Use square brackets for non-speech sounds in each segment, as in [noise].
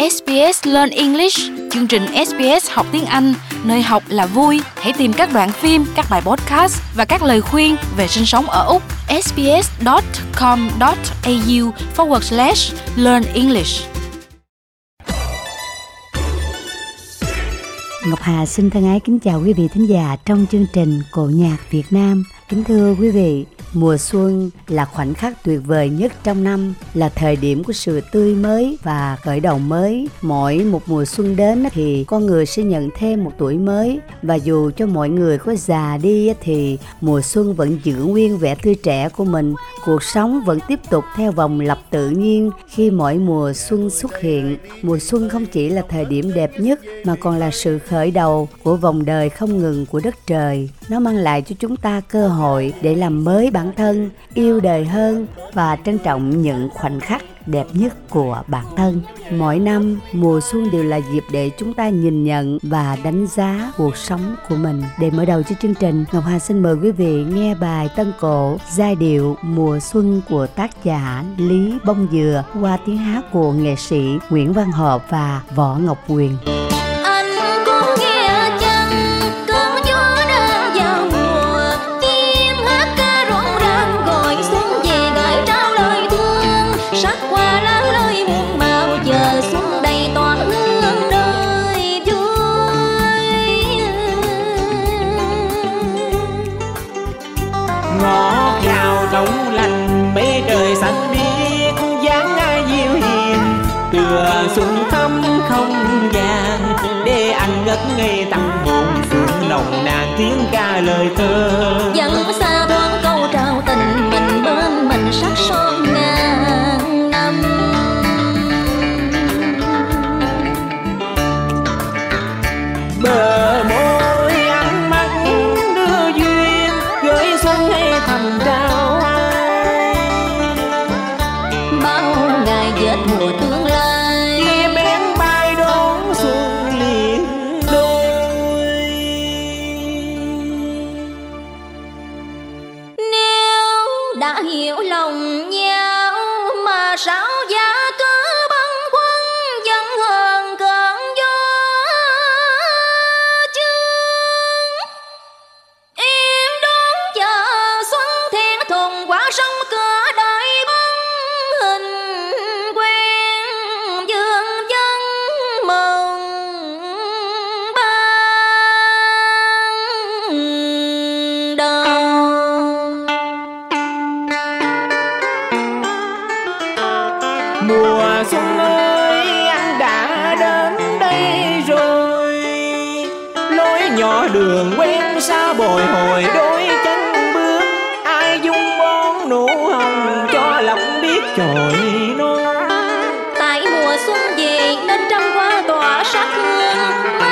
SBS Learn English, chương trình SBS học tiếng Anh, nơi học là vui. Hãy tìm các đoạn phim, các bài podcast và các lời khuyên về sinh sống ở Úc. sbs.com.au forward slash learn English. Ngọc Hà xin thân ái kính chào quý vị thính giả trong chương trình Cổ nhạc Việt Nam. Kính thưa quý vị, Mùa xuân là khoảnh khắc tuyệt vời nhất trong năm, là thời điểm của sự tươi mới và khởi đầu mới. Mỗi một mùa xuân đến thì con người sẽ nhận thêm một tuổi mới và dù cho mọi người có già đi thì mùa xuân vẫn giữ nguyên vẻ tươi trẻ của mình. Cuộc sống vẫn tiếp tục theo vòng lặp tự nhiên khi mỗi mùa xuân xuất hiện. Mùa xuân không chỉ là thời điểm đẹp nhất mà còn là sự khởi đầu của vòng đời không ngừng của đất trời. Nó mang lại cho chúng ta cơ hội để làm mới bản thân, yêu đời hơn và trân trọng những khoảnh khắc đẹp nhất của bản thân. Mỗi năm, mùa xuân đều là dịp để chúng ta nhìn nhận và đánh giá cuộc sống của mình. Để mở đầu cho chương trình, ngọc hà xin mời quý vị nghe bài tân cổ, giai điệu mùa xuân của tác giả lý bông dừa qua tiếng hát của nghệ sĩ nguyễn văn hợp và võ ngọc quyền. Sắc hoa lá lơi muôn màu, chờ xuân đầy toán hương đời vui. Ngõ vào nóng lành mê đời xanh biết dáng ai diệu hiền. Tựa xuân thắm không gian, để anh ngất ngây tăng hồn xuống lòng nàng tiếng ca lời thơ. Ơi anh đã đến đây rồi, lối nhỏ đường quen xa bồi hồi đôi chân bước. Ai dung bón nụ hồng cho lòng biết trời non. Tại mùa xuân về nên trăm hoa tỏa sắc hương.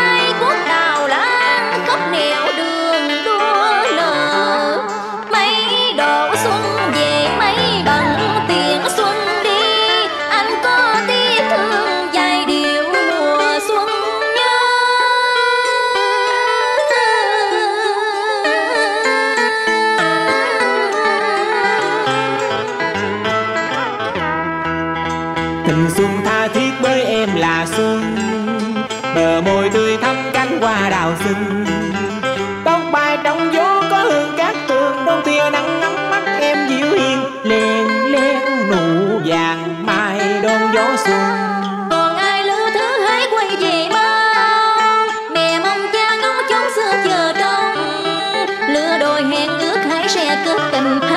Hãy tình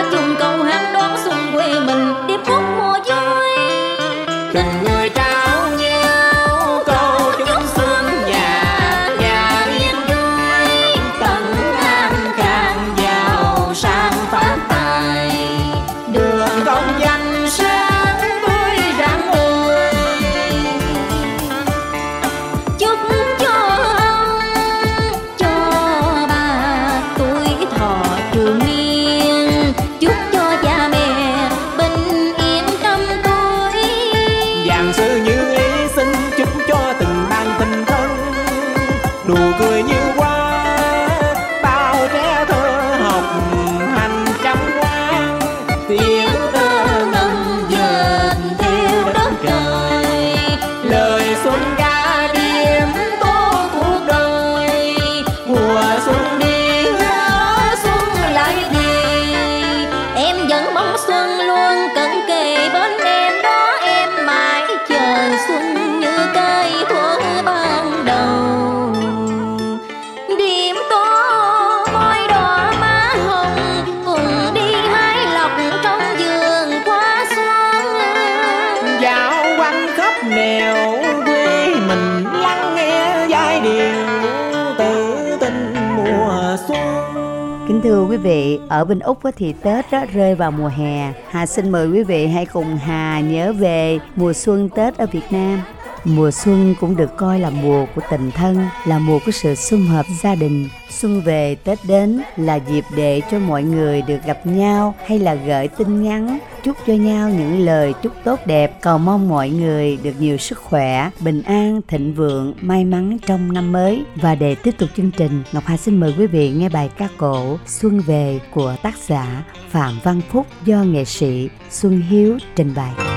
Kính thưa quý vị, ở bên Úc thì Tết đó rơi vào mùa hè. Hà xin mời quý vị hãy cùng Hà nhớ về mùa xuân Tết ở Việt Nam. Mùa xuân cũng được coi là mùa của tình thân, là mùa của sự sum họp gia đình. Xuân về Tết đến là dịp để cho mọi người được gặp nhau hay là gửi tin nhắn. Chúc cho nhau những lời chúc tốt đẹp. Cầu mong mọi người được nhiều sức khỏe bình an thịnh vượng may mắn trong năm mới. Và để tiếp tục chương trình ngọc hà xin mời quý vị nghe bài ca cổ xuân về của tác giả phạm văn phúc do nghệ sĩ xuân hiếu trình bày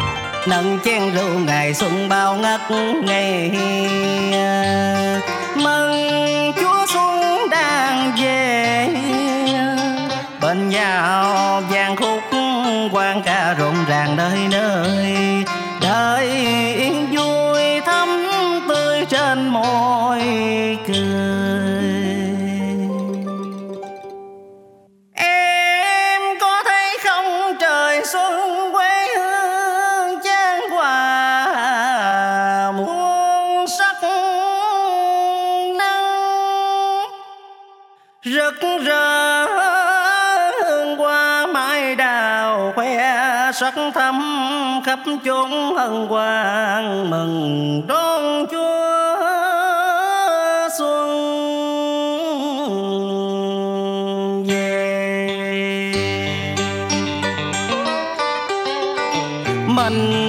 nâng chén rượu ngày xuân bao ngất ngây, mừng chúa xuân đang về. Bên nhau vang khúc quan ca rộn ràng nơi nơi. Đời yên vui thắm tươi trên môi cười. Sắc thắm khắp chốn hân hoan mừng đón chúa xuân về. Mình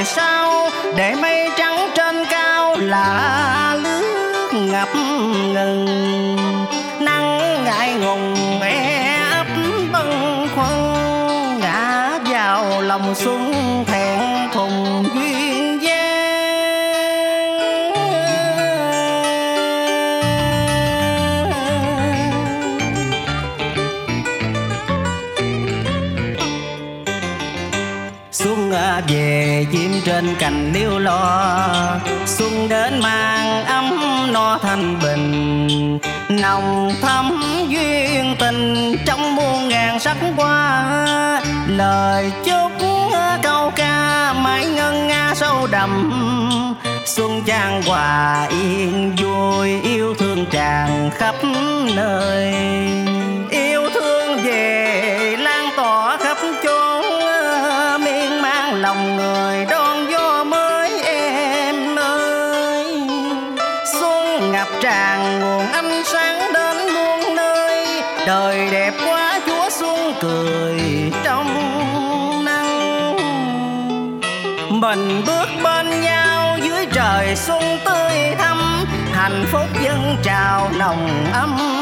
rồi sao? Để mây trắng trên cao là nước ngập ngừng. Nắng ngại ngùng e ấp bâng khuâng. Ngã vào lòng xuân chim trên cành liêu lo Xuân đến mang ấm no thanh bình. Nồng thắm duyên tình trong muôn ngàn sắc hoa, Lời chúc câu ca mãi ngân nga sâu đậm. Xuân trang hòa yên, vui yêu thương tràn khắp nơi. Yêu thương về lan tỏa khắp chốn lòng người đón gió mới em ơi. Xuân ngập tràn, nguồn ánh sáng đến muôn nơi. Đời đẹp quá, chúa xuân cười trong nắng. Mình bước bên nhau, dưới trời xuân tươi thắm. Hạnh phúc dân trào nồng ấm.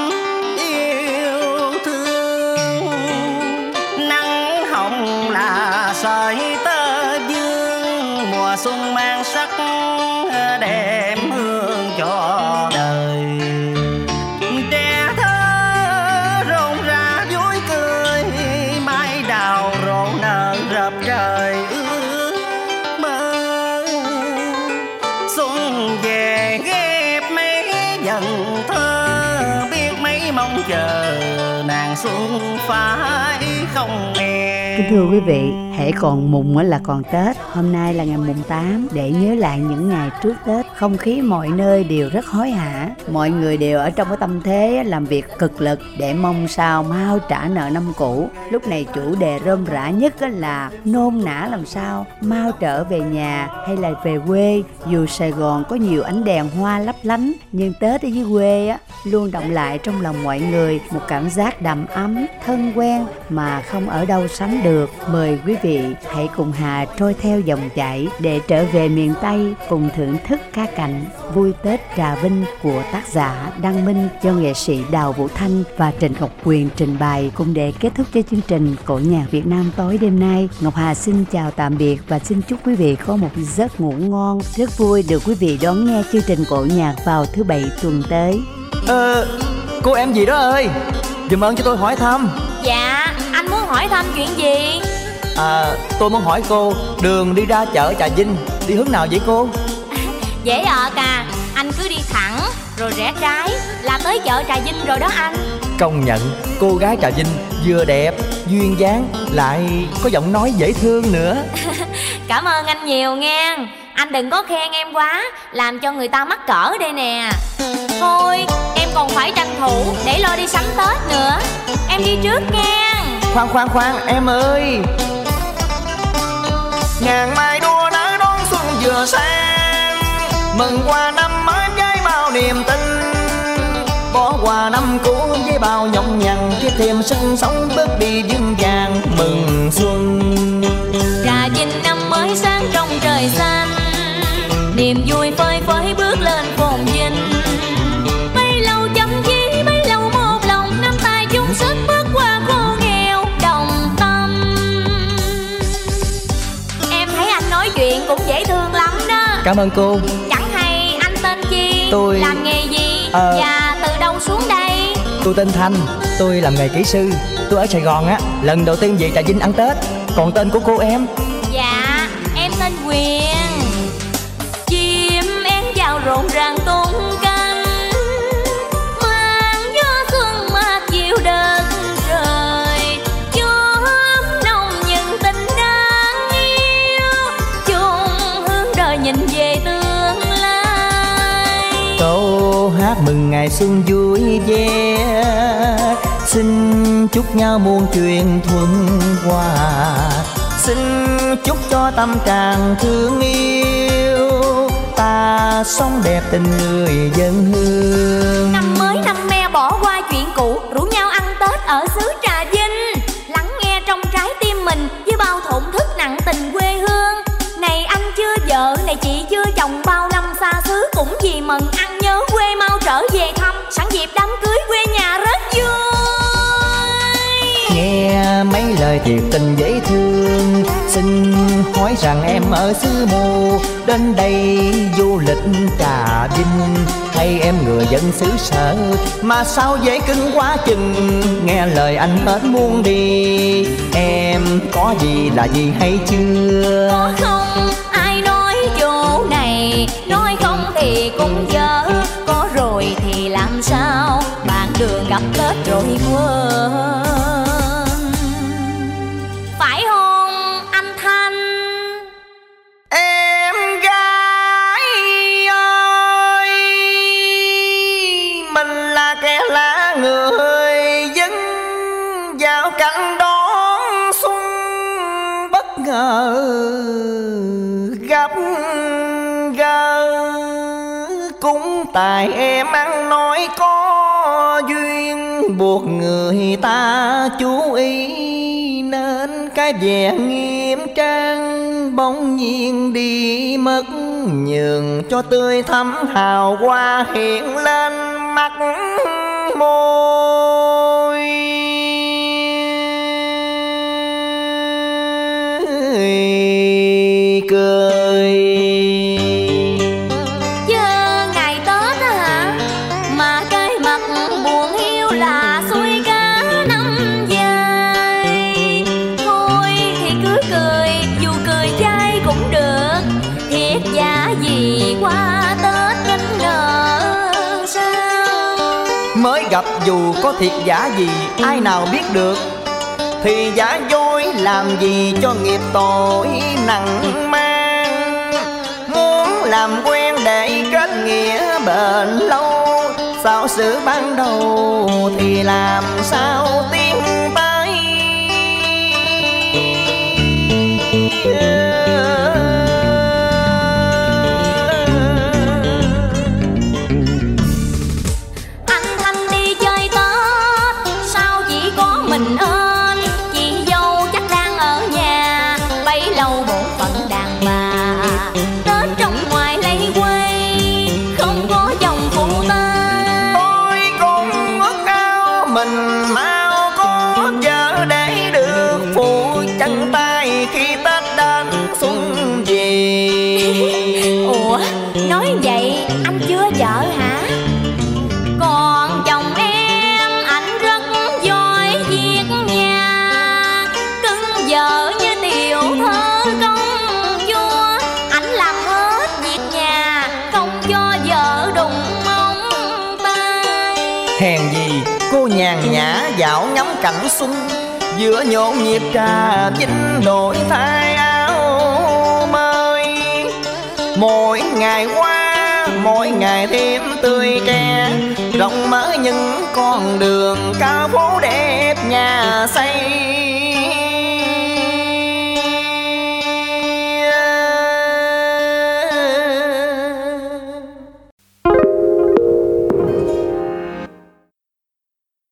Thưa quý vị, hãy còn mùng là còn Tết. Hôm nay là ngày mùng 8 Để nhớ lại những ngày trước Tết Không khí mọi nơi đều rất hối hả. Mọi người đều ở trong cái tâm thế làm việc cực lực Để mong sao mau trả nợ năm cũ. Lúc này chủ đề rôm rã nhất là Nôn nã làm sao Mau trở về nhà hay là về quê. Dù Sài Gòn có nhiều ánh đèn hoa lấp lánh Nhưng Tết ở dưới quê á Luôn động lại trong lòng mọi người Một cảm giác đầm ấm, thân quen Mà không ở đâu sánh được. Mời quý vị hãy cùng Hà trôi theo dòng chảy Để trở về miền Tây Cùng thưởng thức ca cảnh Vui Tết Trà Vinh của tác giả Đăng Minh Do nghệ sĩ Đào Vũ Thanh và Trịnh Ngọc Quyền trình bày Cùng để kết thúc cho chương trình Cổ nhạc Việt Nam tối đêm nay. Ngọc Hà xin chào tạm biệt Và xin chúc quý vị có một giấc ngủ ngon. Rất vui được quý vị đón nghe chương trình Cổ nhạc vào thứ bảy tuần tới. Ờ, cô em gì đó ơi? Dùm ơn cho tôi hỏi thăm. Dạ anh muốn hỏi thăm chuyện gì À, tôi muốn hỏi cô Đường đi ra chợ Trà Vinh Đi hướng nào vậy cô? [laughs] Dễ ọt à Anh cứ đi thẳng Rồi rẽ trái là tới chợ Trà Vinh rồi đó anh. Công nhận cô gái Trà Vinh vừa đẹp, duyên dáng Lại có giọng nói dễ thương nữa. [laughs] Cảm ơn anh nhiều nghe. Anh đừng có khen em quá Làm cho người ta mắc cỡ đây nè. Thôi em còn phải tranh thủ Để lo đi sắm Tết nữa. Em đi trước nghe Khoan khoan khoan em ơi Ngàn mai đua nở đón xuân vừa sang Mừng qua năm mới với bao niềm tin. Bỏ qua năm cũ với bao nhọc nhằn Tiếp thêm sinh sống bước đi vững vàng Mừng xuân. Trà Vinh năm mới sáng trong trời xanh. Niềm vui Cảm ơn cô. Chẳng hay anh tên chi? Tôi- Làm nghề gì? Ờ. Và từ đâu xuống đây? Tôi tên Thanh Tôi làm nghề kỹ sư. Tôi ở Sài Gòn á Lần đầu tiên về Trà Vinh ăn Tết. Còn tên của cô em? Dạ em tên Quyền Câu mừng ngày xuân vui vẻ. Xin chúc nhau muôn chuyện thuận hòa. Xin chúc cho tâm càng thương yêu. Ta sống đẹp tình người dân hương. Năm mới năm me bỏ qua chuyện cũ Rủ nhau ăn Tết ở xứ Trà Vinh. Lắng nghe trong trái tim mình Với bao thổn thức nặng tình quê hương. Này anh chưa vợ, này chị chưa chồng Bao năm xa xứ cũng vì mừng ăn Đám cưới quê nhà rất vui. Nghe mấy lời thiệt tình dễ thương Xin hỏi rằng em ở xứ mù Đến đây du lịch Trà Vinh Hay em người dân xứ sở Mà sao dễ cứng quá chừng? Nghe lời anh hết muốn đi Em có gì là gì hay chưa? Có không? Ai nói chỗ này Nói không thì cũng dở Bạn đường gặp Tết Buộc người ta chú ý Nên cái vẻ nghiêm trang Bỗng nhiên đi mất Nhường cho tươi thắm hào hoa hiện lên mắt môi. Cười. Chớ ngày Tết á hả? Mà cái mặt buồn hiu dù có thiệt giả gì, ai nào biết được. Thì giả dối làm gì cho nghiệp tội nặng mang? Muốn làm quen để kết nghĩa bền lâu, Sao sự ban đầu thì làm sao tiếng có Cô nhàn nhã dạo ngắm cảnh xuân, giữa nhộn nhịp trà vinh đổi thay áo mới. Mỗi ngày qua, mỗi ngày thêm tươi trẻ rộng mở những con đường cao phố đẹp nhà xây.